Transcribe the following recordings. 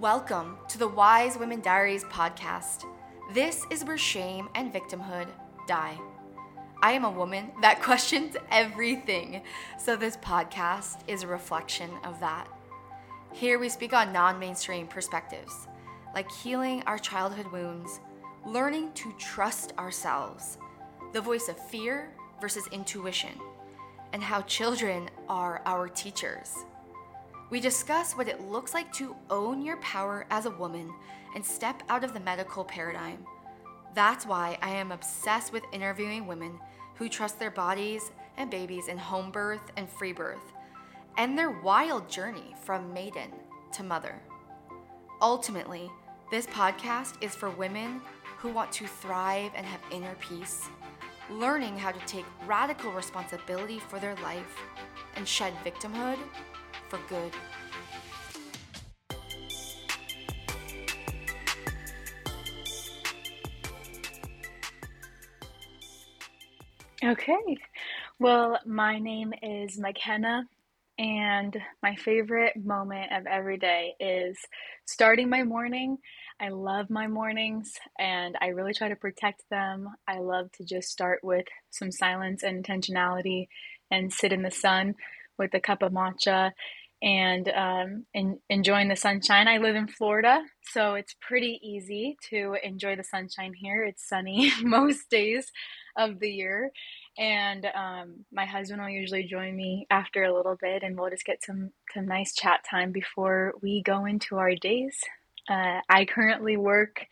Welcome to the Wise Women Diaries podcast. This is where shame and victimhood die. I am a woman that questions everything, so this podcast is a reflection of that. Here we speak on non mainstream perspectives, like healing our childhood wounds, learning to trust ourselves, the voice of fear versus intuition, and how children are our teachers. We discuss what it looks like to own your power as a woman and step out of the medical paradigm. That's why I am obsessed with interviewing women who trust their bodies and babies in home birth and free birth, and their wild journey from maiden to mother. Ultimately, this podcast is for women who want to thrive and have inner peace, learning how to take radical responsibility for their life and shed victimhood for good. Okay, well, my name is McKenna, and my favorite moment of every day is starting my morning. I love my mornings and I really try to protect them. I love to just start with some silence and intentionality and sit in the sun with a cup of matcha and um, in, enjoying the sunshine. I live in Florida, so it's pretty easy to enjoy the sunshine here. It's sunny most days of the year, and um, my husband will usually join me after a little bit, and we'll just get some some nice chat time before we go into our days. Uh, I currently work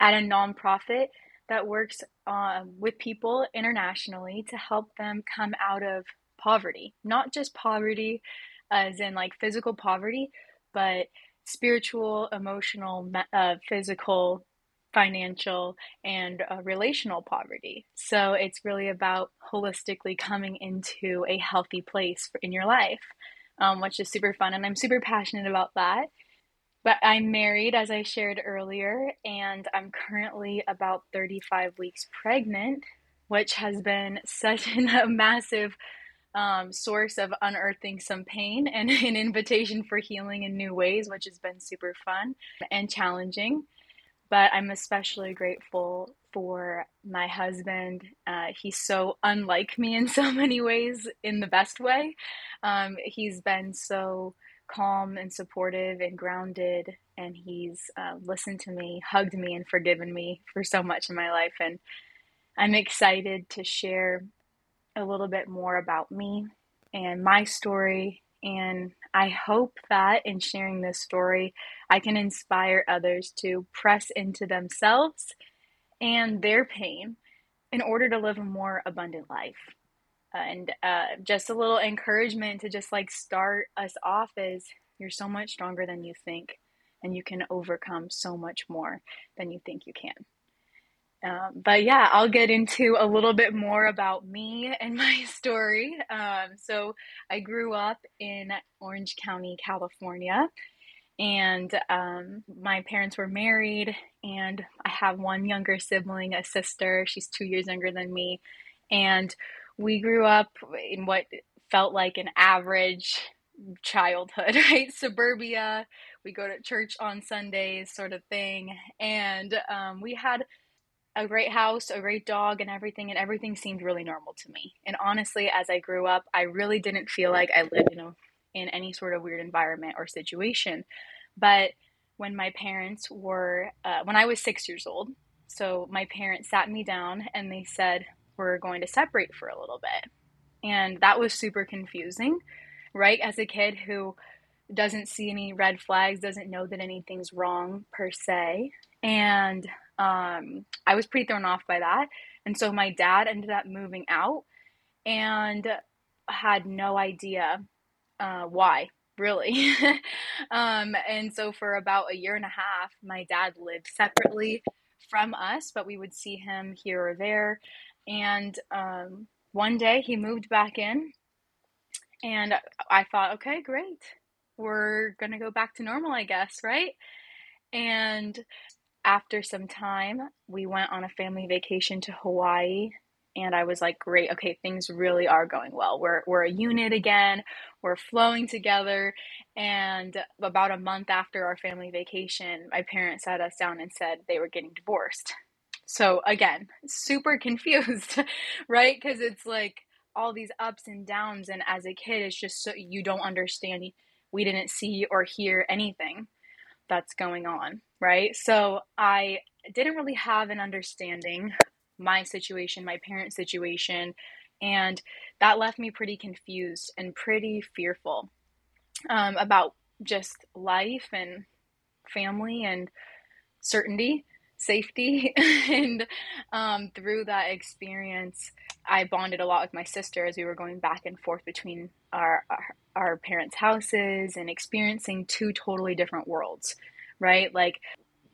at a nonprofit that works uh, with people internationally to help them come out of poverty, not just poverty as in like physical poverty, but spiritual, emotional, uh, physical, financial, and uh, relational poverty. So it's really about holistically coming into a healthy place in your life, um, which is super fun. And I'm super passionate about that. But I'm married, as I shared earlier, and I'm currently about 35 weeks pregnant, which has been such a massive um, source of unearthing some pain and an invitation for healing in new ways, which has been super fun and challenging. But I'm especially grateful for my husband. Uh, he's so unlike me in so many ways, in the best way. Um, he's been so calm and supportive and grounded, and he's uh, listened to me, hugged me, and forgiven me for so much in my life. And I'm excited to share a little bit more about me and my story. And I hope that in sharing this story, I can inspire others to press into themselves and their pain in order to live a more abundant life. And uh, just a little encouragement to just like start us off is you're so much stronger than you think, and you can overcome so much more than you think you can. Um, but yeah, I'll get into a little bit more about me and my story. Um, so, I grew up in Orange County, California, and um, my parents were married, and I have one younger sibling, a sister. She's two years younger than me, and we grew up in what felt like an average childhood, right? Suburbia. We go to church on Sundays, sort of thing, and um, we had a great house, a great dog, and everything, and everything seemed really normal to me. And honestly, as I grew up, I really didn't feel like I lived, you know, in any sort of weird environment or situation. But when my parents were, uh, when I was six years old, so my parents sat me down and they said, We're going to separate for a little bit. And that was super confusing, right? As a kid who doesn't see any red flags, doesn't know that anything's wrong per se. And um, I was pretty thrown off by that. And so my dad ended up moving out and had no idea uh, why, really. um, and so for about a year and a half, my dad lived separately from us, but we would see him here or there. And um, one day he moved back in, and I thought, okay, great. We're going to go back to normal, I guess, right? And after some time, we went on a family vacation to Hawaii and I was like, great, okay, things really are going well. We're we're a unit again. We're flowing together. And about a month after our family vacation, my parents sat us down and said they were getting divorced. So again, super confused, right? Because it's like all these ups and downs, and as a kid, it's just so you don't understand. We didn't see or hear anything that's going on, right? So I didn't really have an understanding my situation, my parents' situation, and that left me pretty confused and pretty fearful um, about just life and family and certainty, safety. and um, through that experience, I bonded a lot with my sister as we were going back and forth between our, our, our parents' houses and experiencing two totally different worlds, right? Like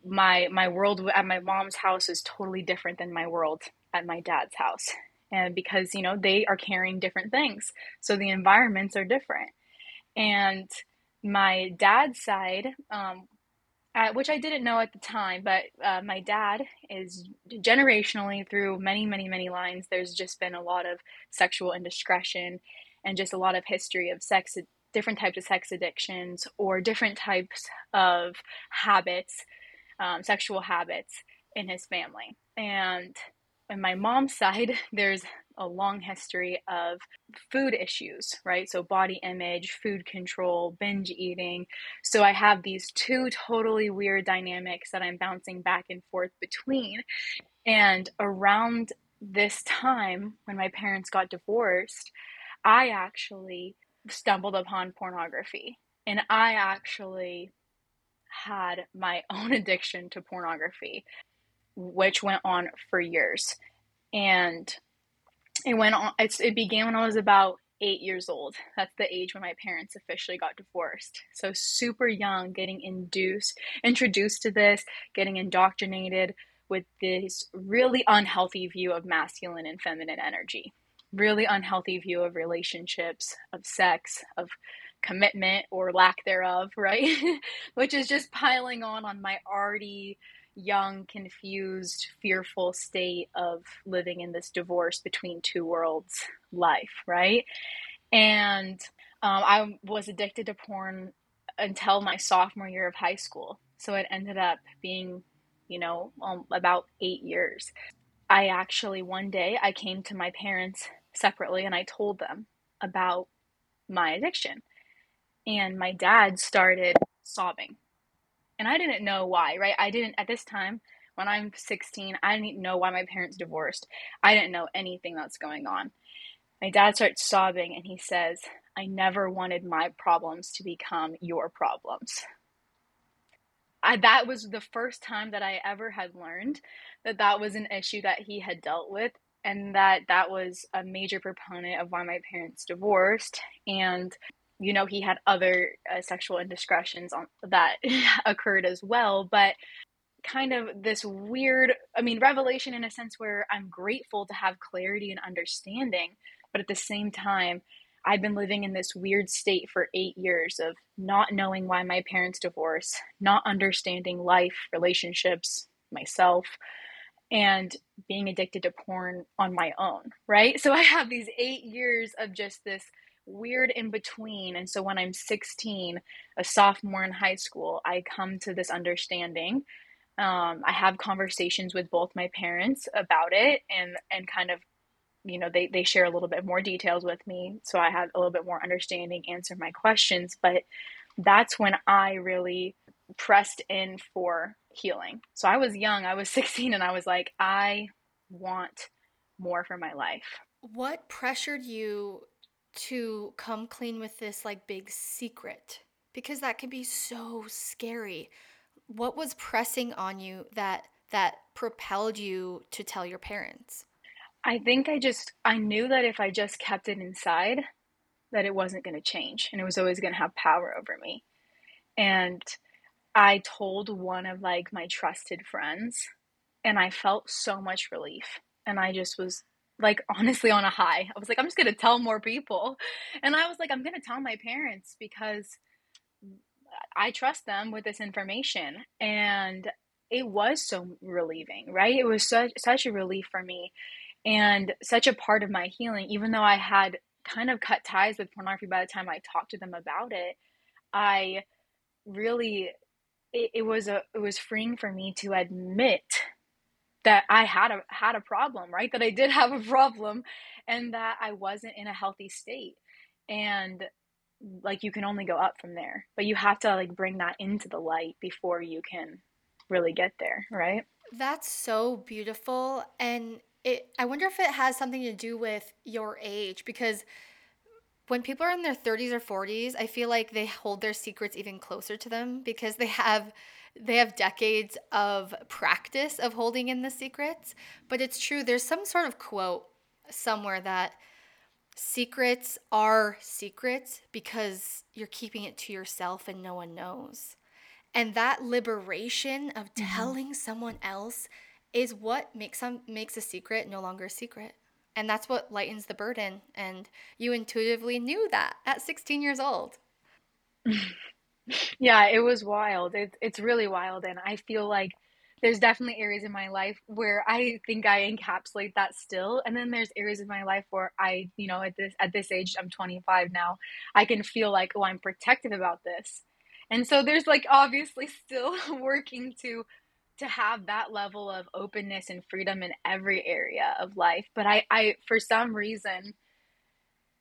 my my world at my mom's house is totally different than my world at my dad's house and because you know they are carrying different things so the environments are different and my dad's side um, uh, which i didn't know at the time but uh, my dad is generationally through many many many lines there's just been a lot of sexual indiscretion and just a lot of history of sex different types of sex addictions or different types of habits um, sexual habits in his family. And on my mom's side, there's a long history of food issues, right? So, body image, food control, binge eating. So, I have these two totally weird dynamics that I'm bouncing back and forth between. And around this time, when my parents got divorced, I actually stumbled upon pornography. And I actually had my own addiction to pornography, which went on for years. And it went on, it began when I was about eight years old. That's the age when my parents officially got divorced. So super young, getting induced, introduced to this, getting indoctrinated with this really unhealthy view of masculine and feminine energy. Really unhealthy view of relationships, of sex, of commitment or lack thereof, right? Which is just piling on on my already young, confused, fearful state of living in this divorce between two worlds life, right? And um, I was addicted to porn until my sophomore year of high school. So it ended up being, you know, um, about eight years. I actually, one day, I came to my parents separately and I told them about my addiction and my dad started sobbing. And I didn't know why, right? I didn't, at this time, when I'm 16, I didn't know why my parents divorced. I didn't know anything that's going on. My dad starts sobbing and he says, I never wanted my problems to become your problems. I, that was the first time that I ever had learned that that was an issue that he had dealt with and that that was a major proponent of why my parents divorced and you know he had other uh, sexual indiscretions on that occurred as well but kind of this weird i mean revelation in a sense where i'm grateful to have clarity and understanding but at the same time i've been living in this weird state for 8 years of not knowing why my parents divorced not understanding life relationships myself and being addicted to porn on my own right? So i have these 8 years of just this weird in between. And so when I'm 16, a sophomore in high school, I come to this understanding. Um, I have conversations with both my parents about it and, and kind of, you know, they, they share a little bit more details with me. So I have a little bit more understanding, answer my questions. But that's when I really pressed in for healing. So I was young, I was 16, and I was like, I want more for my life. What pressured you to come clean with this like big secret because that can be so scary. What was pressing on you that that propelled you to tell your parents? I think I just I knew that if I just kept it inside that it wasn't going to change and it was always going to have power over me. And I told one of like my trusted friends and I felt so much relief and I just was like honestly on a high. I was like, I'm just gonna tell more people. And I was like, I'm gonna tell my parents because I trust them with this information. And it was so relieving, right? It was such such a relief for me. and such a part of my healing even though i had kind of cut ties with pornography by the time i talked to them about it i really it, it was a it was freeing for me to admit that I had a had a problem, right? That I did have a problem and that I wasn't in a healthy state. And like you can only go up from there. But you have to like bring that into the light before you can really get there, right? That's so beautiful and it I wonder if it has something to do with your age because when people are in their 30s or 40s, I feel like they hold their secrets even closer to them because they have they have decades of practice of holding in the secrets. But it's true, there's some sort of quote somewhere that secrets are secrets because you're keeping it to yourself and no one knows. And that liberation of mm-hmm. telling someone else is what makes some makes a secret no longer a secret. And that's what lightens the burden. And you intuitively knew that at 16 years old. yeah, it was wild. It, it's really wild. And I feel like there's definitely areas in my life where I think I encapsulate that still. And then there's areas in my life where I, you know, at this at this age, I'm 25 now, I can feel like, oh, I'm protective about this. And so there's like obviously still working to to have that level of openness and freedom in every area of life. But I, I for some reason,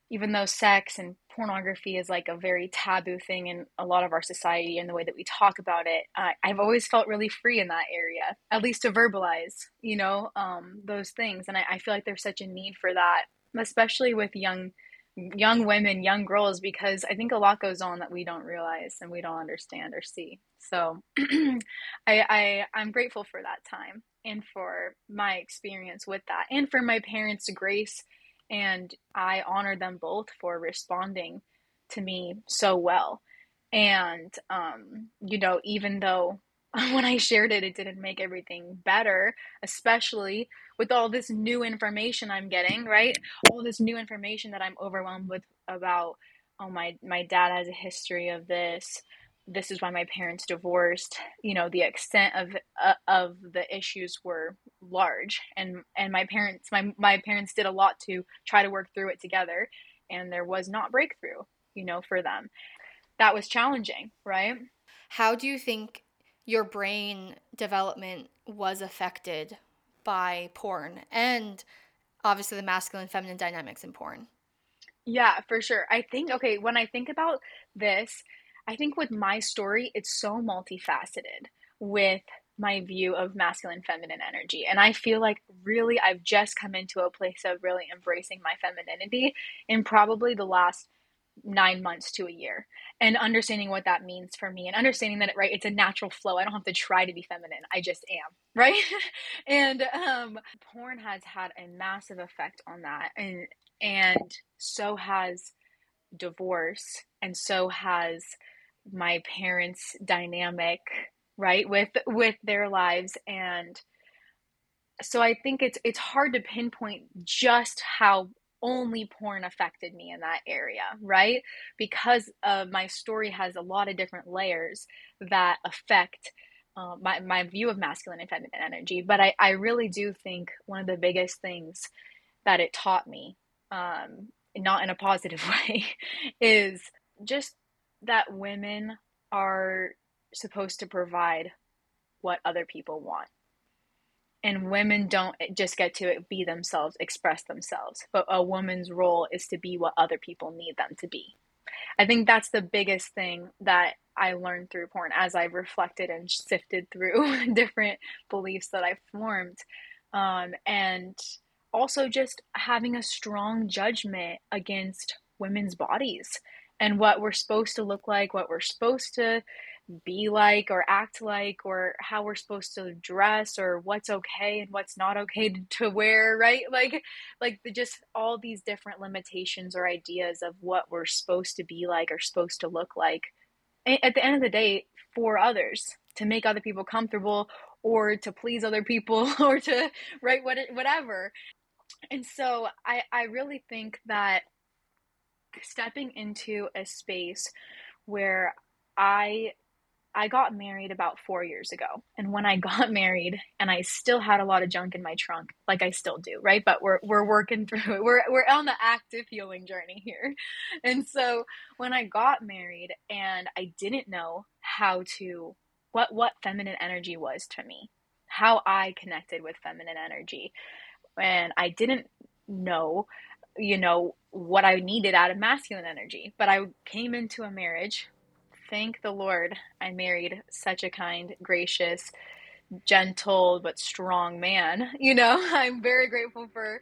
even though sex and pornography is like a very taboo thing in a lot of our society and the way that we talk about it, uh, I've always felt really free in that area, at least to verbalize, you know, um, those things. And I, I feel like there's such a need for that, especially with young young women, young girls, because I think a lot goes on that we don't realize and we don't understand or see. So I, I I'm grateful for that time and for my experience with that and for my parents' grace and I honor them both for responding to me so well. And um, you know, even though when I shared it, it didn't make everything better, especially with all this new information I'm getting, right? All this new information that I'm overwhelmed with about, oh, my, my dad has a history of this. This is why my parents divorced. You know, the extent of uh, of the issues were large, and and my parents my my parents did a lot to try to work through it together, and there was not breakthrough. You know, for them, that was challenging, right? How do you think your brain development was affected by porn and obviously the masculine feminine dynamics in porn. Yeah, for sure. I think okay, when I think about this, I think with my story it's so multifaceted with my view of masculine feminine energy. And I feel like really I've just come into a place of really embracing my femininity in probably the last nine months to a year and understanding what that means for me and understanding that right it's a natural flow. I don't have to try to be feminine. I just am right? And um porn has had a massive effect on that and and so has divorce and so has my parents dynamic right with with their lives and so i think it's it's hard to pinpoint just how only porn affected me in that area, right? Because uh, my story has a lot of different layers that affect uh, my, my view of masculine and feminine energy. But I, I really do think one of the biggest things that it taught me, um, not in a positive way, is just that women are supposed to provide what other people want. And women don't just get to be themselves express themselves but a woman's role is to be what other people need them to be. I think that's the biggest thing that i learned through porn as i've reflected and sifted through different beliefs that i've formed. Um, and also just having a strong judgment against women's bodies and what we're supposed to look like what we're supposed to be like or act like or how we're supposed to dress or what's okay and what's not okay to, wear right? Like like the, just all these different limitations or ideas of what we're supposed to be like or supposed to look like at the end of the day for others to make other people comfortable or to please other people or to right what whatever. And so i i really think that stepping into a space where i I got married about four years ago. And when I got married, and I still had a lot of junk in my trunk, like I still do, right? But we're we're working through it. We're we're on the active healing journey here. And so when I got married and I didn't know how to what what feminine energy was to me, how I connected with feminine energy. And I didn't know, you know, what I needed out of masculine energy. But I came into a marriage thank the Lord I married such a kind, gracious, gentle but strong man. You know, I'm very grateful for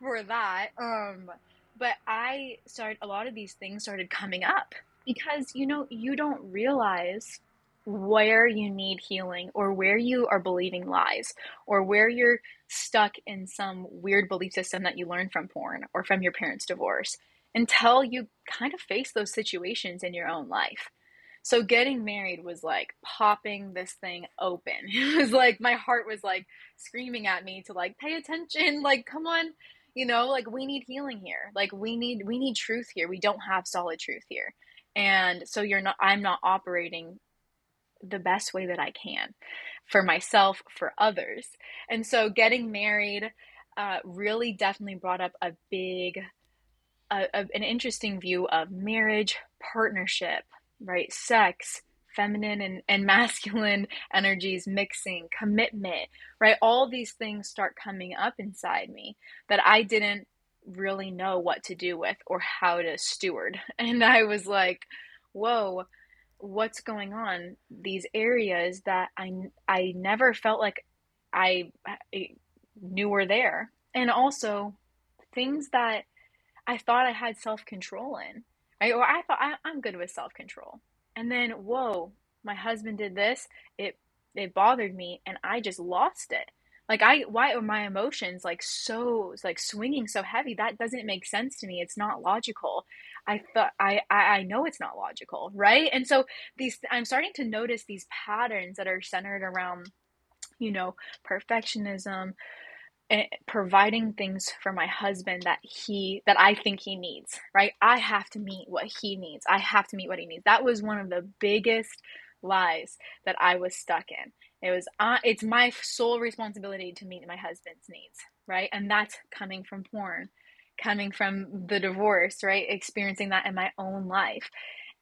for that. Um but I started a lot of these things started coming up because you know, you don't realize where you need healing or where you are believing lies or where you're stuck in some weird belief system that you learned from porn or from your parents' divorce until you kind of face those situations in your own life. So getting married was like popping this thing open. It was like my heart was like screaming at me to like pay attention, like come on, you know, like we need healing here. Like we need we need truth here. We don't have solid truth here. And so you're not I'm not operating the best way that I can for myself, for others. And so getting married uh, really definitely brought up a big, a, an interesting view of marriage, partnership, right? Sex, feminine and, and masculine energies mixing, commitment, right? All these things start coming up inside me that I didn't really know what to do with or how to steward. And I was like, whoa, what's going on? These areas that I, I never felt like I, I knew were there. And also things that I thought I had self control in right? Or I thought I, I'm good with self control, and then whoa, my husband did this. It it bothered me, and I just lost it. Like I, why are my emotions like so like swinging so heavy? That doesn't make sense to me. It's not logical. I thought I, I know it's not logical, right? And so these I'm starting to notice these patterns that are centered around, you know, perfectionism, providing things for my husband that he that I think he needs, right? I have to meet what he needs. I have to meet what he needs. That was one of the biggest lies that I was stuck in. It was uh, it's my sole responsibility to meet my husband's needs, right? And that's coming from porn, coming from the divorce, right? Experiencing that in my own life.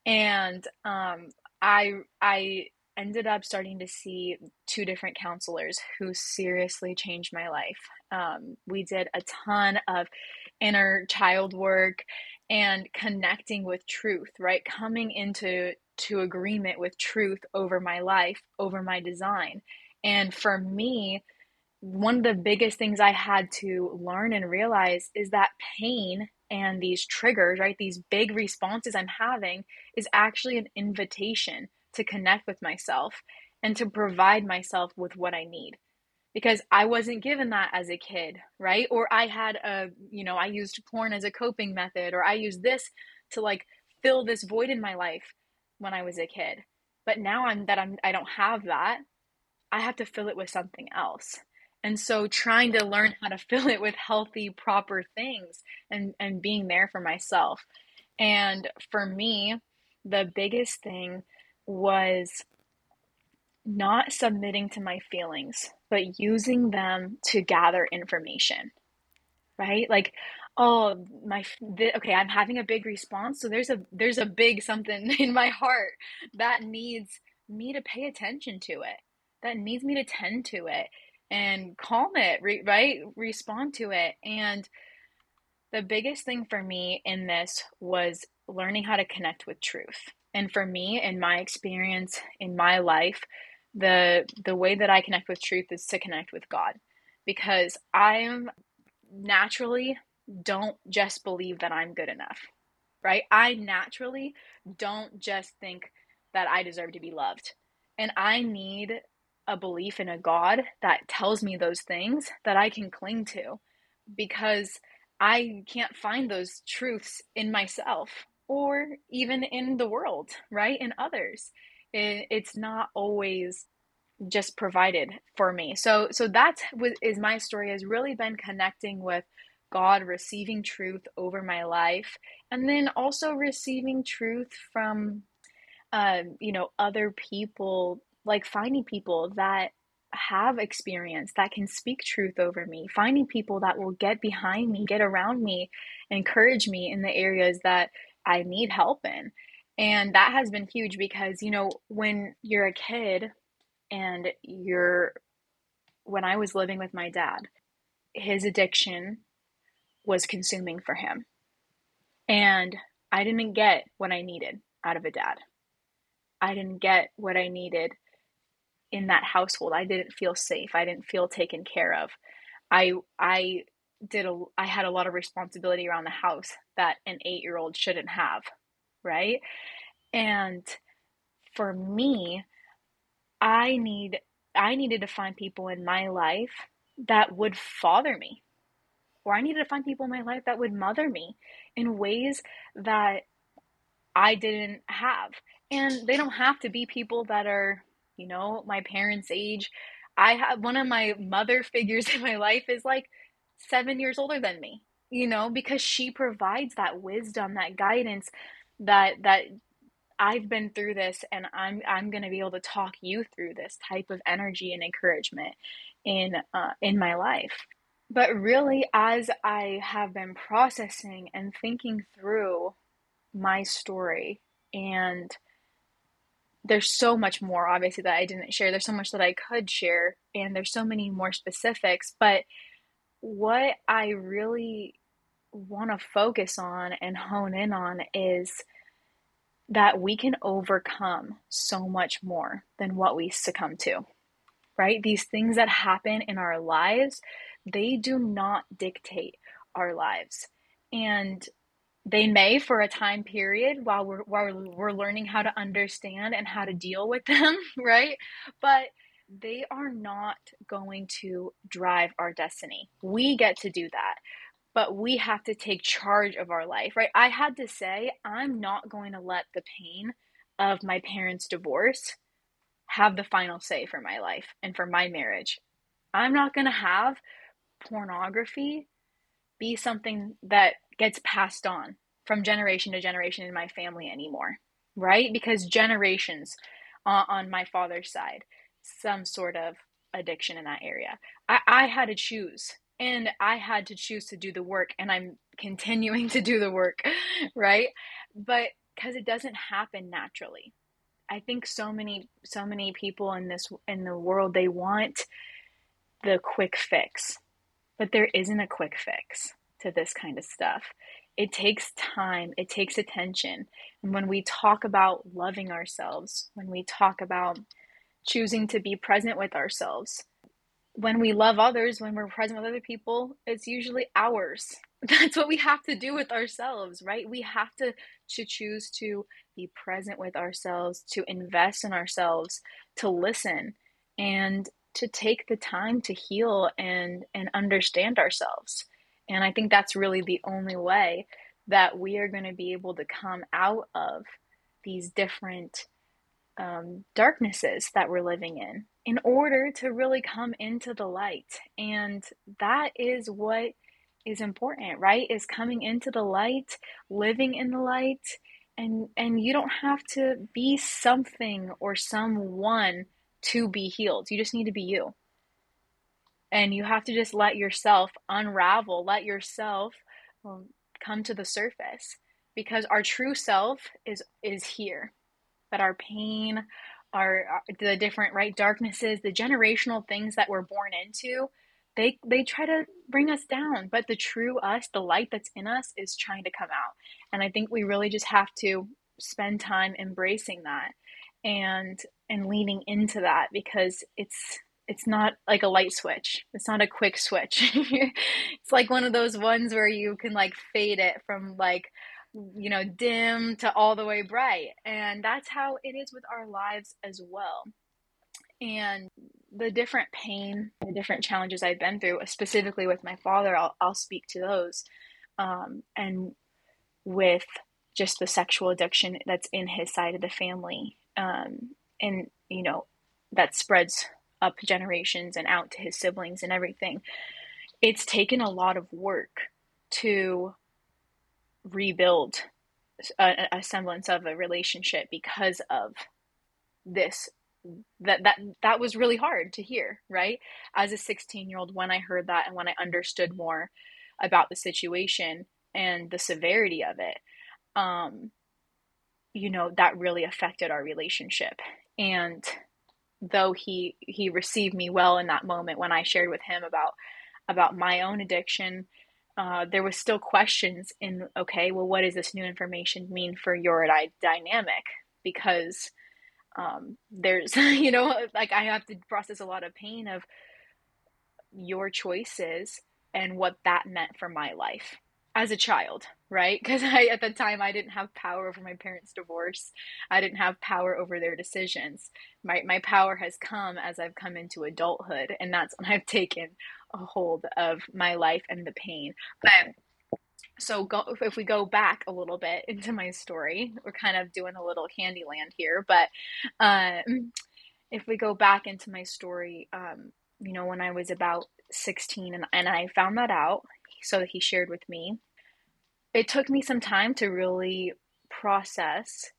And um I I ended up starting to see two different counselors who seriously changed my life. Um, we did a ton of inner child work and connecting with truth, right? Coming into to agreement with truth over my life, over my design. And for me, one of the biggest things I had to learn and realize is that pain and these triggers, right? These big responses I'm having is actually an invitation to connect with myself and to provide myself with what I need because I wasn't given that as a kid, right? Or I had a, you know, I used porn as a coping method or I used this to like fill this void in my life when I was a kid. But now I'm that I'm I don't have that. I have to fill it with something else. And so trying to learn how to fill it with healthy proper things and and being there for myself. And for me, the biggest thing was not submitting to my feelings, but using them to gather information, right? Like, oh, my, okay, I'm having a big response. So there's a, there's a big something in my heart that needs me to pay attention to it, that needs me to tend to it and calm it, right? Respond to it. And the biggest thing for me in this was learning how to connect with truth and for me, in my experience, in my life, the the way that I connect with truth is to connect with God. Because I'm naturally don't just believe that I'm good enough. Right? I naturally don't just think that I deserve to be loved. And I need a belief in a God that tells me those things that I can cling to because I can't find those truths in myself or even in the world, right? In others. It, it's not always just provided for me. So so what is my story has really been connecting with God receiving truth over my life and then also receiving truth from um, you know, other people, like finding people that have experience that can speak truth over me, finding people that will get behind me, get around me, encourage me in the areas that I need help in. And that has been huge because, you know, when you're a kid and you're, when I was living with my dad, his addiction was consuming for him. And I didn't get what I needed out of a dad. I didn't get what I needed in that household. I didn't feel safe. I didn't feel taken care of. I I did a I had a lot of responsibility around the house that an 8-year-old shouldn't have, right? And for me, I need I needed to find people in my life that would father me. Or I needed to find people in my life that would mother me in ways that I didn't have. And they don't have to be people that are, you know, my parents' age. I have one of my mother figures in my life is like seven years older than me, you know, because she provides that wisdom, that guidance that that I've been through this and I'm I'm going to be able to talk you through this type of energy and encouragement in uh, in my life. But really as I have been processing and thinking through my story and there's so much more obviously that I didn't share. There's so much that I could share and there's so many more specifics, but what I really want to focus on and hone in on is that we can overcome so much more than what we succumb to. Right? These things that happen in our lives, they do not dictate our lives. And they may for a time period while we're while we're learning how to understand and how to deal with them, right? But they are not going to drive our destiny. We get to do that. But we have to take charge of our life, right? I had to say, I'm not going to let the pain of my parents' divorce have the final say for my life and for my marriage. I'm not going to have pornography be something that gets passed on from generation to generation in my family anymore, right? Because generations uh, on my father's side, some sort of addiction in that area. I, I had to choose and I had to choose to do the work and I'm continuing to do the work, right? But because it doesn't happen naturally. I think so many so many people in this in the world they want the quick fix. But there isn't a quick fix to this kind of stuff. It takes time, it takes attention. And when we talk about loving ourselves, when we talk about choosing to be present with ourselves, when we love others, when we're present with other people, it's usually ours. That's what we have to do with ourselves, right? We have to, to choose to be present with ourselves, to invest in ourselves, to listen, and to take the time to heal and, and understand ourselves. And I think that's really the only way that we are going to be able to come out of these different um, darknesses that we're living in in order to really come into the light. And that is what is important, right? Is coming into the light, living in the light. And, and you don't have to be something or someone to be healed. You just need to be you and you have to just let yourself unravel let yourself um, come to the surface because our true self is is here but our pain our, the different right darknesses the generational things that we're born into they they try to bring us down but the true us the light that's in us is trying to come out. And i think we really just have to spend time embracing that and and leaning into that because it's it's not like a light switch. It's not a quick switch. it's like one of those ones where you can like fade it from like you know dim to all the way bright. And that's how it is with our lives as well. And the different pain, the different challenges I've been through, specifically with my father, I'll, I'll speak to those. Um, and with just the sexual addiction that's in his side of the family. Um, and, you know, that spreads up generations and out to his siblings and everything. It's taken a lot of work to rebuild a, a semblance of a relationship because of this that that that was really hard to hear right as a 16 year old when i heard that and when i understood more about the situation and the severity of it um you know that really affected our relationship and though he he received me well in that moment when i shared with him about about my own addiction uh, there was still questions in okay well what does this new information mean for your dynamic? Because um, there's you know like i have to process a lot of pain of your choices and what that meant for my life as a child right? Because i at the time i didn't have power over my parents divorce. I didn't have power over their decisions. My, my power has come as i've come into adulthood and that's when i've taken a hold of my life and the pain. But so go, if we go back a little bit into my story we're kind of doing a little Candyland here but um, if we go back into my story um, you know when i was about 16 and, and i found that out so he shared with me it took me some time to really process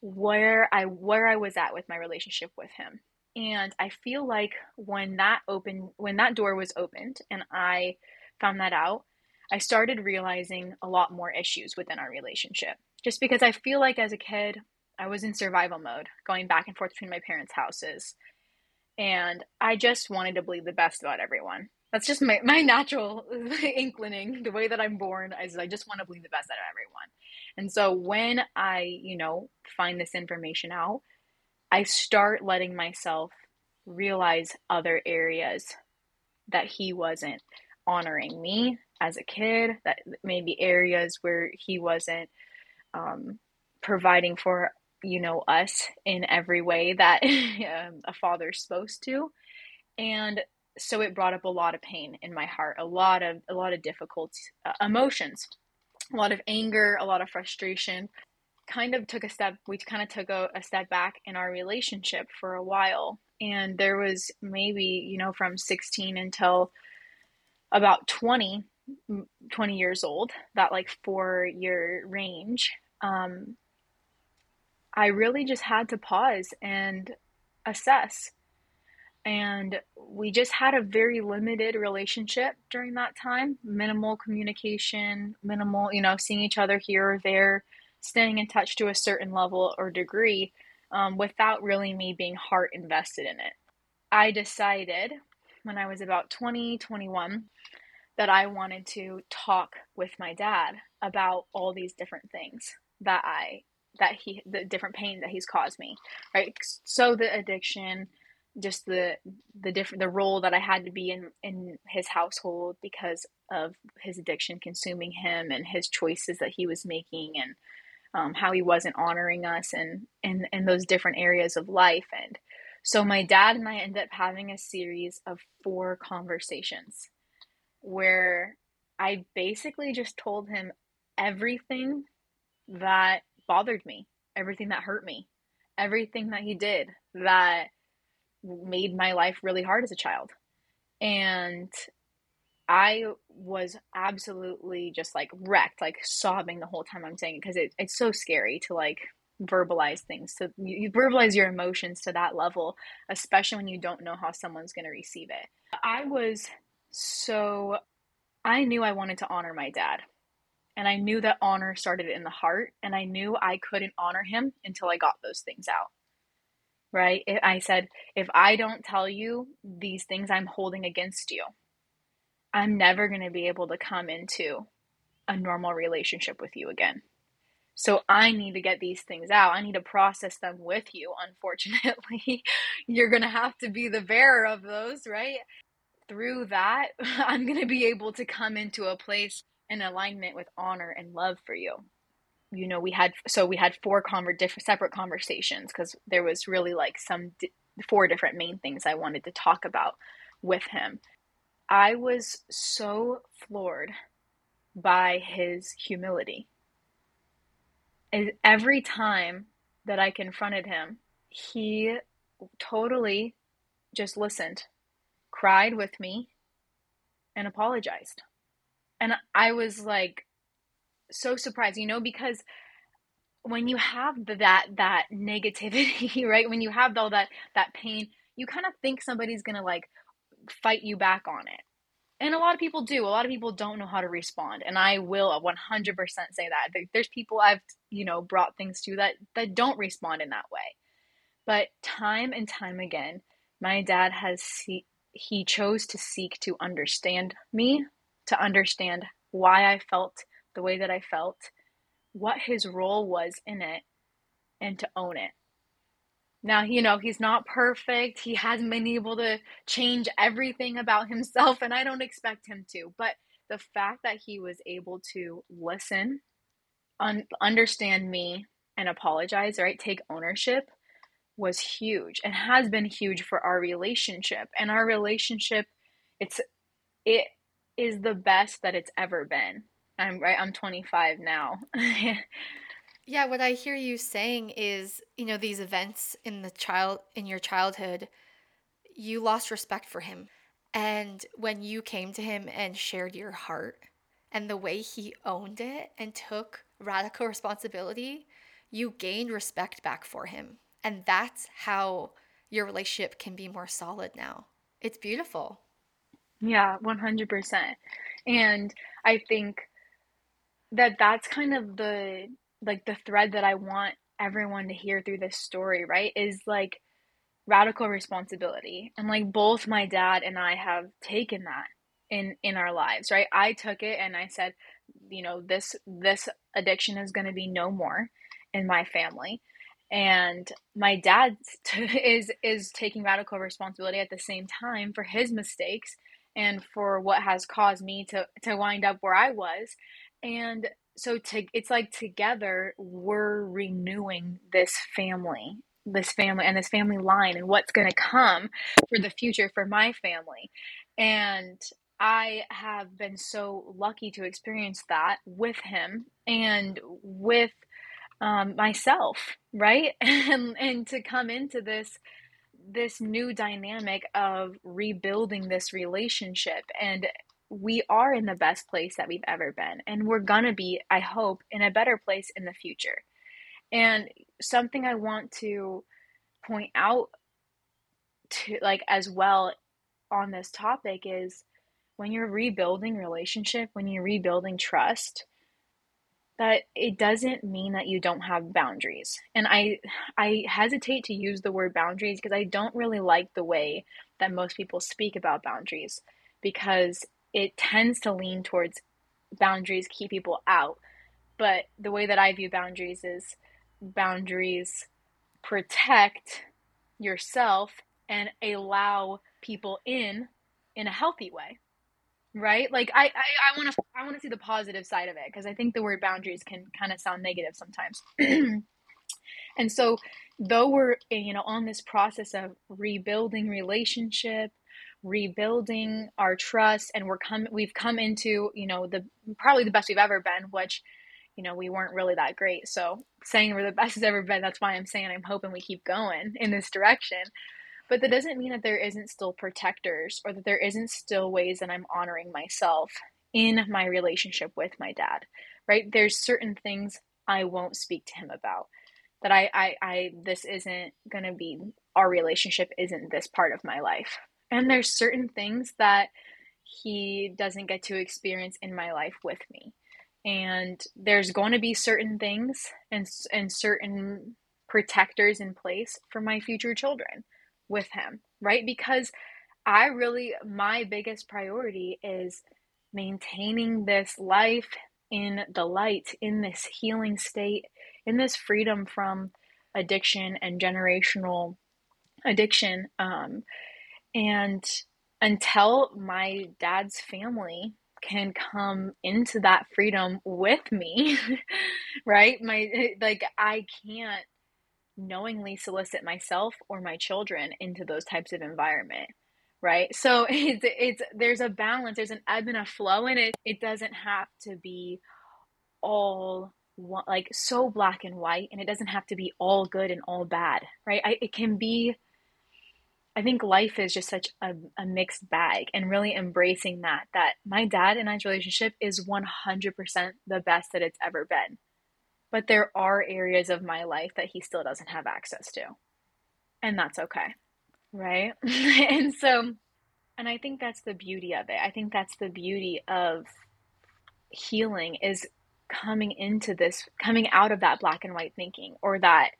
where i where i was at with my relationship with him and i feel like when that opened when that door was opened and i found that out I started realizing a lot more issues within our relationship. Just because I feel like as a kid, I was in survival mode, going back and forth between my parents' houses. And I just wanted to believe the best about everyone. That's just my, my natural inclining. The way that I'm born is I just want to believe the best out of everyone. And so when I, you know, find this information out, I start letting myself realize other areas that he wasn't honoring me as a kid, that maybe areas where he wasn't um, providing for you know us in every way that um, a father's supposed to, and so it brought up a lot of pain in my heart, a lot of a lot of difficult uh, emotions, a lot of anger, a lot of frustration. Kind of took a step. We kind of took a, a step back in our relationship for a while, and there was maybe you know from 16 until about 20 20 years old, that like four year range, um, I really just had to pause and assess. And we just had a very limited relationship during that time minimal communication, minimal, you know, seeing each other here or there, staying in touch to a certain level or degree um, without really me being heart invested in it. I decided when I was about 20, 21 that I wanted to talk with my dad about all these different things that I that he the different pain that he's caused me right so the addiction just the the different the role that I had to be in in his household because of his addiction consuming him and his choices that he was making and um, how he wasn't honoring us and in in those different areas of life. And so my dad and I ended up having a series of four conversations where I basically just told him everything that bothered me, everything that hurt me, everything that he did that made my life really hard as a child. And I was absolutely just like wrecked, like sobbing the whole time I'm saying it because it, it's so scary to like verbalize things. So you, you verbalize your emotions to that level, especially when you don't know how someone's going to receive it. I was so I knew I wanted to honor my dad. And I knew that honor started in the heart. And I knew I couldn't honor him until I got those things out. Right? I said, if I don't tell you these things I'm holding against you, I'm never going to be able to come into a normal relationship with you again. So I need to get these things out. I need to process them with you. Unfortunately, you're going to have to be the bearer of those, right? through that, I'm going to be able to come into a place in alignment with honor and love for you. You know, we had so we had four conver- different separate conversations because there was really like some di- four different main things I wanted to talk about with him. I was so floored by his humility. And every time that I confronted him, he totally just listened cried with me, and apologized. And I was like so surprised, you know, because when you have that that negativity, right? When you have all that that pain, you kind of think somebody's going to like fight you back on it. And a lot of people do. A lot of people don't know how to respond, and I will 100% say that. There's people I've, you know, brought things to that that don't respond in that way. But time and time again, my dad has he chose to seek to understand me, to understand why I felt the way that I felt, what his role was in it, and to own it. Now, you know, he's not perfect. He hasn't been able to change everything about himself, and I don't expect him to. But the fact that he was able to listen, un- understand me, and apologize, right? Take ownership was huge and has been huge for our relationship. And our relationship, it's, it is the best that it's ever been. I'm right. I'm 25 now. Yeah, what I hear you saying is, you know, these events in the child in your childhood, you lost respect for him. And when you came to him and shared your heart and the way he owned it and took radical responsibility, you gained respect back for him. And that's how your relationship can be more solid now. It's beautiful. Yeah, 100%. And I think that that's kind of the like the thread that I want everyone to hear through this story, right? Is like radical responsibility. And like both my dad and I have taken that in in our lives, right? I took it and I said, you know, this this addiction is going to be no more in my family. And my dad t- is is taking radical responsibility at the same time for his mistakes and for what has caused me to to wind up where I was. And so to it's like together we're renewing this family this family and this family line and what's going to come for the future for my family. And i have been so lucky to experience that with him and with um, myself right? And and to come into this this new dynamic of rebuilding this relationship and we are in the best place that we've ever been. And we're going to be, I hope, in a better place in the future. And something I want to point out to like as well on this topic is when you're rebuilding relationship, when you're rebuilding trust, that it doesn't mean that you don't have boundaries. And I I hesitate to use the word boundaries because I don't really like the way that most people speak about boundaries because it tends to lean towards boundaries keep people out. But the way that I view boundaries is boundaries protect yourself and allow people in in a healthy way right like i i want to i want to see the positive side of it because i think the word boundaries can kind of sound negative sometimes and so though we're you know on this process of rebuilding relationship rebuilding our trust and we're come we've come into you know the probably the best we've ever been which you know we weren't really that great. So saying we're the best has ever been that's why i'm saying i'm hoping we keep going in this direction. But that doesn't mean that there isn't still protectors or that there isn't still ways that i'm honoring myself in my relationship with my dad right? There's certain things i won't speak to him about. That i i, I this isn't going to be our relationship isn't this part of my life and there's certain things that he doesn't get to experience in my life with me. And there's going to be certain things and, and certain protectors in place for my future children with him, right? Because I really, my biggest priority is maintaining this life in the light, in this healing state, in this freedom from addiction and generational addiction. Um, and until my dad's family can come into that freedom with me, right? My like I can't knowingly solicit myself or my children into those types of environment right? So it's it's there's a balance there's an ebb and a flow in it. It doesn't have to be all like so black and white and it doesn't have to be all good and all bad right? I, it can be I think life is just such a, a mixed bag and really embracing that, that my dad and I's relationship is 100% the best that it's ever been. but there are areas of my life that he still doesn't have access to. And that's okay. Right? and so, and I think that's the beauty of it. I think that's the beauty of healing is coming into this, coming out of that black and white thinking or that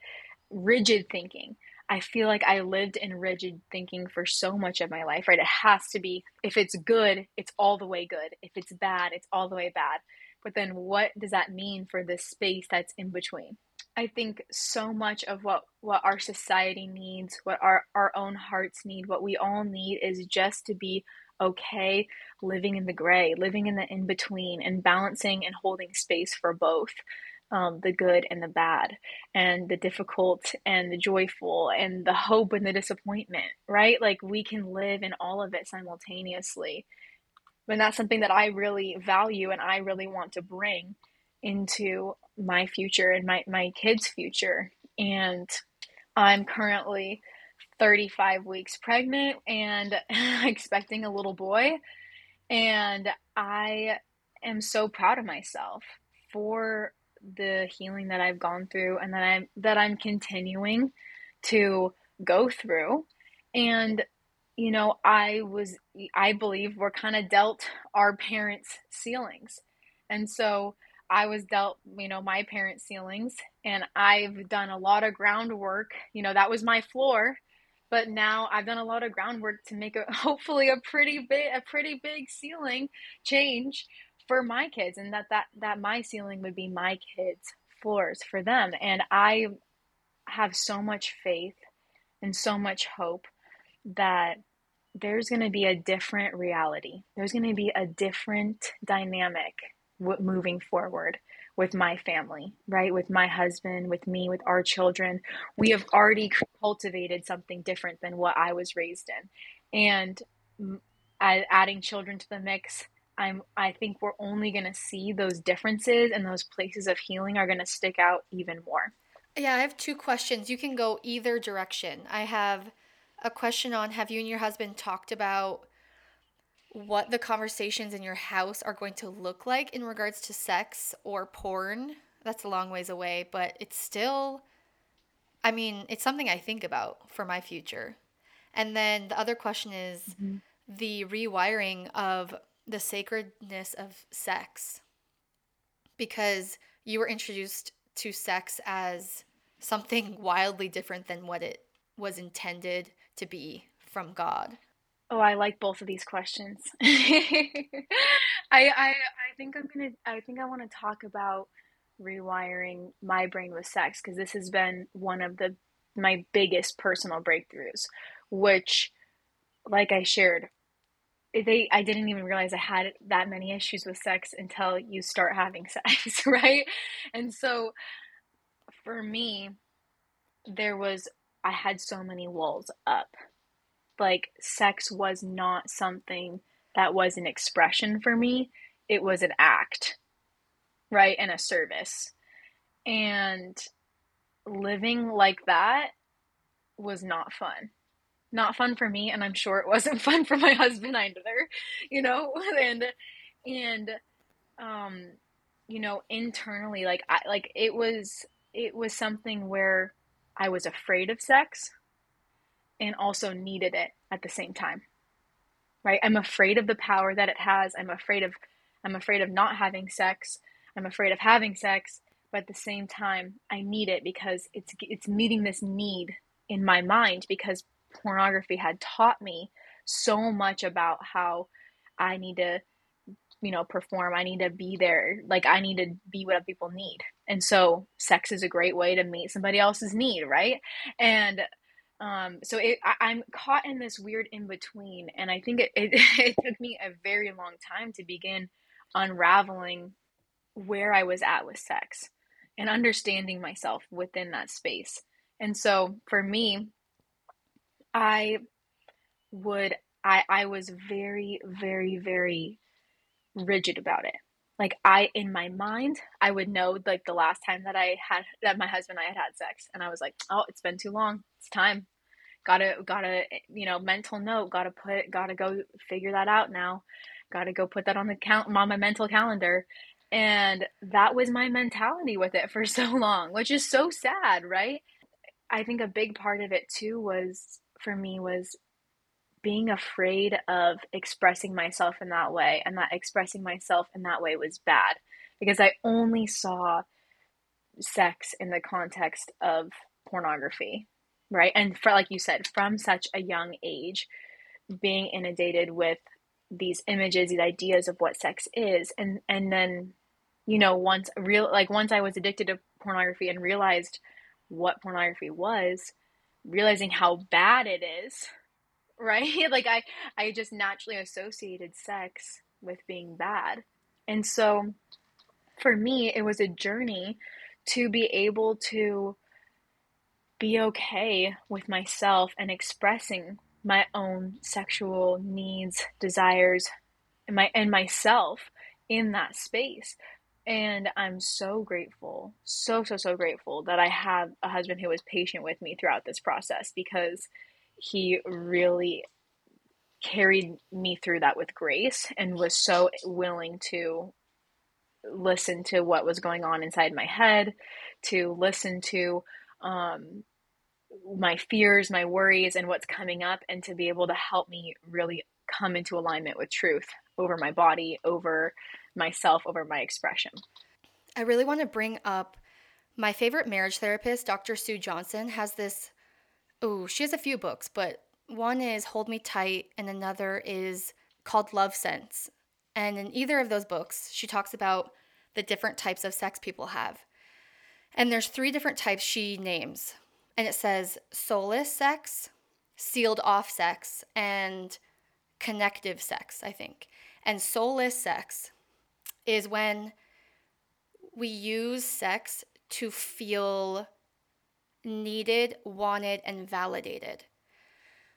rigid thinking. I feel like I lived in rigid thinking for so much of my life, right? It has to be, if it's good, it's all the way good. If it's bad, it's all the way bad. But then what does that mean for the space that's in between? I think so much of what, what our society needs, what our, our own hearts need, what we all need is just to be okay living in the gray, living in the in between, and balancing and holding space for both um, the good and the bad, and the difficult and the joyful, and the hope and the disappointment, right? Like we can live in all of it simultaneously. And that's something that I really value and I really want to bring into my future and my, my kids' future. And I'm currently 35 weeks pregnant and expecting a little boy. And I am so proud of myself for the healing that I've gone through and that I'm that I'm continuing to go through. And you know, I was I believe we're kind of dealt our parents' ceilings. And so I was dealt, you know, my parents' ceilings and I've done a lot of groundwork. You know, that was my floor but now I've done a lot of groundwork to make a hopefully a pretty big a pretty big ceiling change for my kids and that that that my ceiling would be my kids floors for them and I have so much faith and so much hope that there's going to be a different reality. There's going to be a different dynamic moving forward with my family, right? With my husband, with me, with our children. We have already cultivated something different than what I was raised in. And adding children to the mix, I'm I think we're only going to see those differences and those places of healing are going to stick out even more. Yeah, I have two questions. You can go either direction. I have a question on have you and your husband talked about what the conversations in your house are going to look like in regards to sex or porn. That's a long ways away, but it's still, I mean, it's something I think about for my future. And then the other question is mm-hmm. the rewiring of the sacredness of sex. Because you were introduced to sex as something wildly different than what it was intended to be from God. Oh, I like both of these questions. I, I I think I'm gonna I think I want to talk about rewiring my brain with sex because this has been one of the my biggest personal breakthroughs, which, like I shared, they I didn't even realize I had that many issues with sex until you start having sex, right? And so, for me, there was I had so many walls up. Like sex was not something that was an expression for me. It was an act right? And a service. And living like that was not fun not fun for me and i'm sure it wasn't fun for my husband either you know and and um you know internally like i like it was it was something where i was afraid of sex and also needed it at the same time. Right? I'm afraid of the power that it has. I'm afraid of I'm afraid of not having sex. I'm afraid of having sex, but at the same time, I need it because it's it's meeting this need in my mind because pornography had taught me so much about how I need to you know perform. I need to be there. Like i need to be what people need. And so sex is a great way to meet somebody else's need right? And um, so it, I, am caught in this weird in between, and I think it, it, it took me a very long time to begin unraveling where I was at with sex and understanding myself within that space. And so for me, I would I I was very very very rigid about it. Like I in my mind, I would know like the last time that I had that my husband and I had had sex and I was like, "Oh, it's been too long. It's time gotta gotta you know mental note gotta put gotta go figure that out now gotta go put that on the count on my mental calendar And that was my mentality with it for so long, which is so sad, right? I think a big part of it too was for me was being afraid of expressing myself in that way and that expressing myself in that way was bad because I only saw sex in the context of pornography, right? And for like you said, from such a young age, being inundated with these images, these ideas of what sex is, and and then, you know, once real like once I was addicted to pornography and realized what pornography was, realizing how bad it is, right? like I I just naturally associated sex with being bad. And so for me, it was a journey to be able to be okay with myself and expressing my own sexual needs, desires, and my and myself in that space. And I'm so grateful, so so so grateful that I have a husband who was patient with me throughout this process because he really carried me through that with grace and was so willing to listen to what was going on inside my head, to listen to um, my fears, my worries, and what's coming up, and to be able to help me really come into alignment with truth over my body, over myself, over my expression. I really want to bring up my favorite marriage therapist, Dr. Sue Johnson, has this. Oh, she has a few books, but one is Hold Me Tight, and another is called Love Sense. And in either of those books, she talks about the different types of sex people have. And there's three different types she names. And it says soulless sex, sealed off sex, and connective sex, I think. And soulless sex is when we use sex to feel needed, wanted, and validated.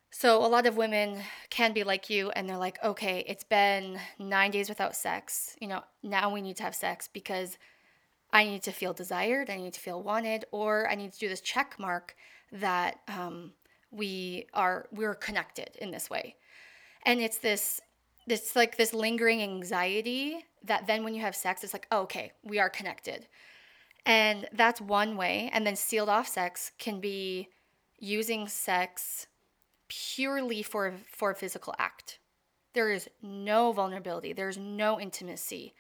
So a lot of women can be like you and they're like, okay, it's been nine days without sex. You know, now we need to have sex because I need to feel desired, I need to feel wanted, or I need to do this check mark that um, we are we're connected in this way. And it's this this like this lingering anxiety that then when you have sex, it's like, oh, okay, we are connected. And that's one way. And then sealed off sex can be using sex purely for for a physical act. There is no vulnerability. There's no intimacy.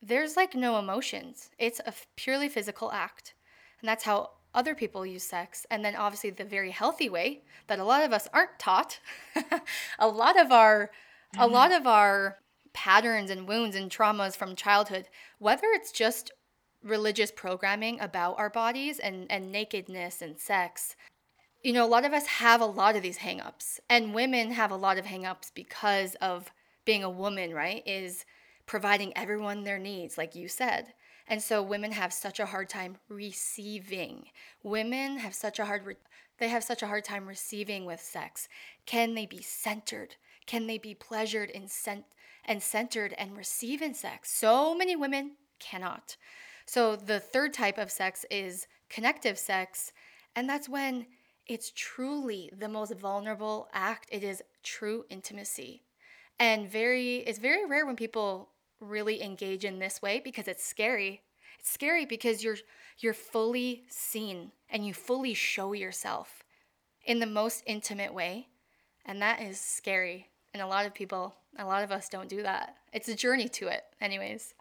There's like no emotions. It's a purely physical act. And that's how other people use sex. And then obviously the very healthy way that a lot of us aren't taught. a lot of our mm-hmm. a lot of our patterns and wounds and traumas from childhood, whether it's just religious programming about our bodies and, and nakedness and sex, you know, a lot of us have a lot of these hangups, and women have a lot of hangups because of being a woman, right? Is providing everyone their needs, like you said. And so women have such a hard time receiving. Women have such a hard re- they have such a hard time receiving with sex. Can they be centered? Can they be pleasured and and centered and receive in sex? So many women cannot. So the third type of sex is connective sex, and that's when it's truly the most vulnerable act. It is true intimacy. And very it's very rare when people really engage in this way because it's scary. It's scary because you're you're fully seen and you fully show yourself in the most intimate way. And that is scary. And a lot of people, a lot of us don't do that. It's a journey to it, anyways.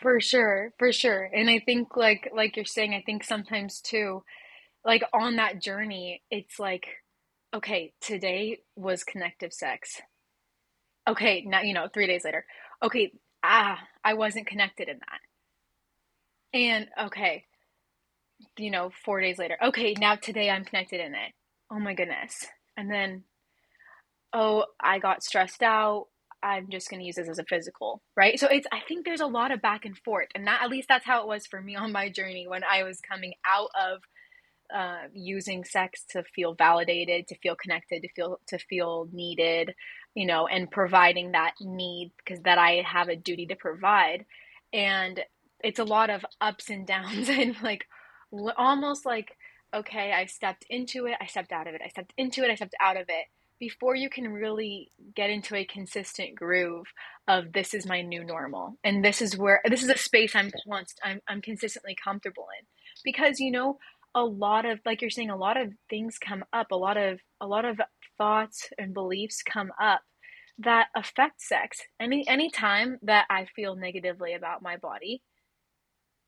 For sure, for sure. And I think like like you're saying, I think sometimes too, like on that journey, it's like, okay, today was connective sex. Okay, now, you know, three days later, okay, ah, I wasn't connected in that. And okay, you know, four days later, okay, now today I'm connected in it. Oh my goodness. And then, oh, I got stressed out. I'm just going to use this as a physical, right? So it's, I think there's a lot of back and forth. And that, at least that's how it was for me on my journey when I was coming out of uh, using sex to feel validated, to feel connected, to feel to feel needed, you know, and providing that need because that I have a duty to provide, and it's a lot of ups and downs and like almost like okay, I stepped into it, I stepped out of it, I stepped into it, I stepped out of it before you can really get into a consistent groove of this is my new normal and this is where this is a space I'm const, I'm I'm consistently comfortable in. Because you know a lot of like you're saying a lot of things come up a lot of a lot of thoughts and beliefs come up that affect sex. Any any time that i feel negatively about my body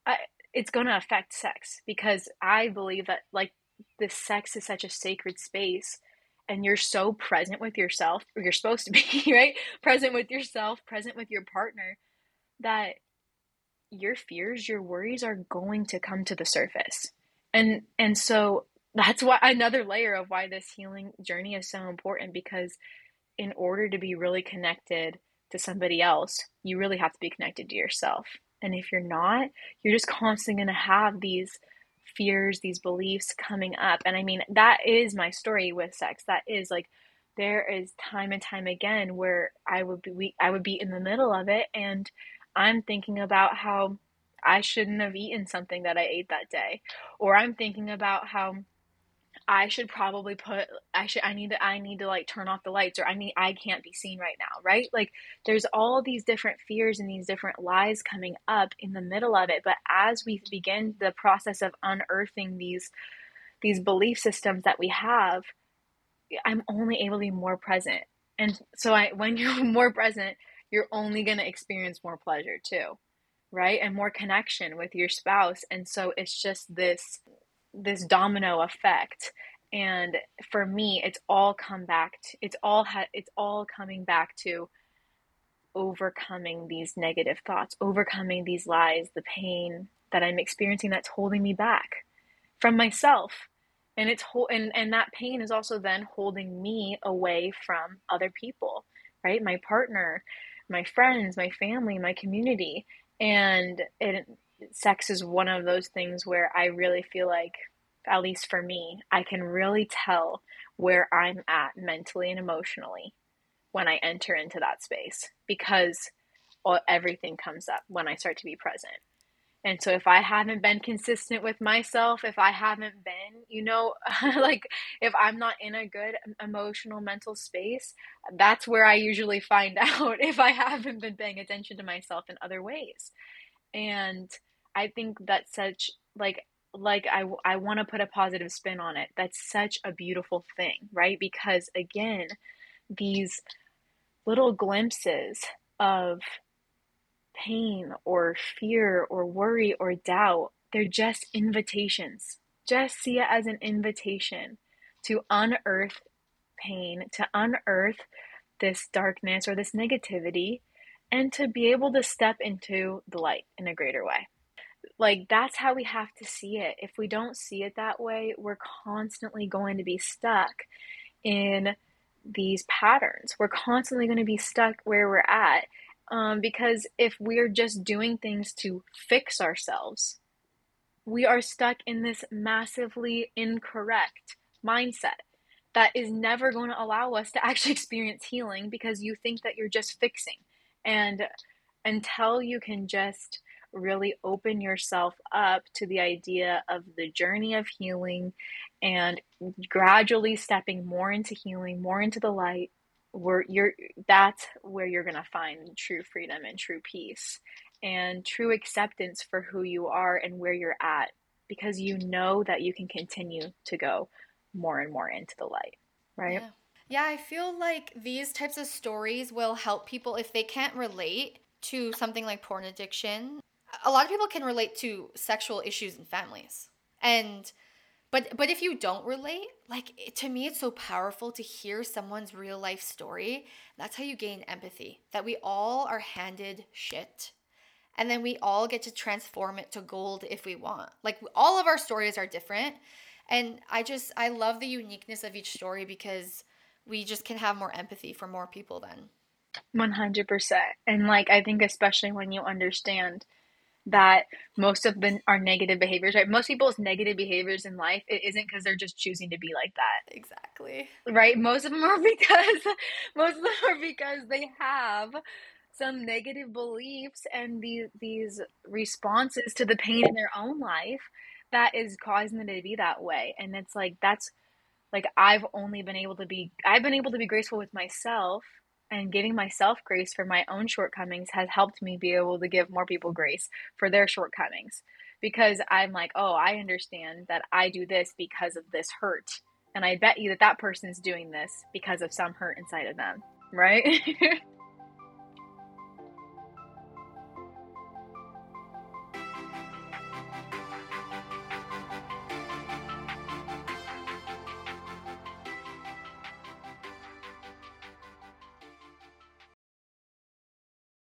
I, it's going to affect sex because i believe that like this sex is such a sacred space and you're so present with yourself or you're supposed to be right? Present with yourself present with your partner that your fears your worries are going to come to the surface. And and so that's why another layer of why this healing journey is so important because in order to be really connected to somebody else you really have to be connected to yourself. And if you're not you're just constantly going to have these fears these beliefs coming up. And i mean that is my story with sex. That is like there is time and time again where i would be i would be in the middle of it. And i'm thinking about how I shouldn't have eaten something that I ate that day. Or I'm thinking about how I should probably put I should I need to I need to like turn off the lights or I need I can't be seen right now, right? Like there's all these different fears and these different lies coming up in the middle of it. But as we begin the process of unearthing these these belief systems that we have, I'm only able to be more present. And so I when you're more present, you're only going to experience more pleasure too right and more connection with your spouse and so it's just this this domino effect. And for me it's all come back to, it's all ha- it's all coming back to overcoming these negative thoughts overcoming these lies the pain that i'm experiencing that's holding me back from myself. And it's whole and, and that pain is also then holding me away from other people right? My partner my friends my family my community. And it sex is one of those things where I really feel like at least for me, I can really tell where I'm at mentally and emotionally when I enter into that space because everything comes up when I start to be present. And so if I haven't been consistent with myself, if I haven't been, you know, like if I'm not in a good emotional mental space, that's where I usually find out if I haven't been paying attention to myself in other ways. And I think that's such like like I I want to put a positive spin on it. That's such a beautiful thing, right? Because again, these little glimpses of pain or fear or worry or doubt, they're just invitations. Just see it as an invitation to unearth pain, to unearth this darkness or this negativity, and to be able to step into the light in a greater way. Like, that's how we have to see it. If we don't see it that way, we're constantly going to be stuck in these patterns. We're constantly going to be stuck where we're at um, because if we're just doing things to fix ourselves, we are stuck in this massively incorrect mindset that is never going to allow us to actually experience healing because you think that you're just fixing. And until you can just really open yourself up to the idea of the journey of healing and gradually stepping more into healing, more into the light, where you're that's where you're going to find true freedom and true peace and true acceptance for who you are and where you're at because you know that you can continue to go more and more into the light right yeah. yeah i feel like these types of stories will help people if they can't relate to something like porn addiction a lot of people can relate to sexual issues in families and but but if you don't relate, like to me it's so powerful to hear someone's real life story. That's how you gain empathy. That we all are handed shit. And then we all get to transform it to gold if we want. Like all of our stories are different. And I just I love the uniqueness of each story because we just can have more empathy for more people then. 100%. And like I think especially when you understand that most of them are negative behaviors, right? Most people's negative behaviors in life, it isn't because they're just choosing to be like that. Exactly. Right? Most of them are because most of them are because they have some negative beliefs and these these responses to the pain in their own life that is causing them to be that way. And it's like that's like I've only been able to be I've been able to be graceful with myself and giving myself grace for my own shortcomings has helped me be able to give more people grace for their shortcomings because I'm like, "Oh, I understand that I do this because of this hurt." And I bet you that that person's doing this because of some hurt inside of them, right?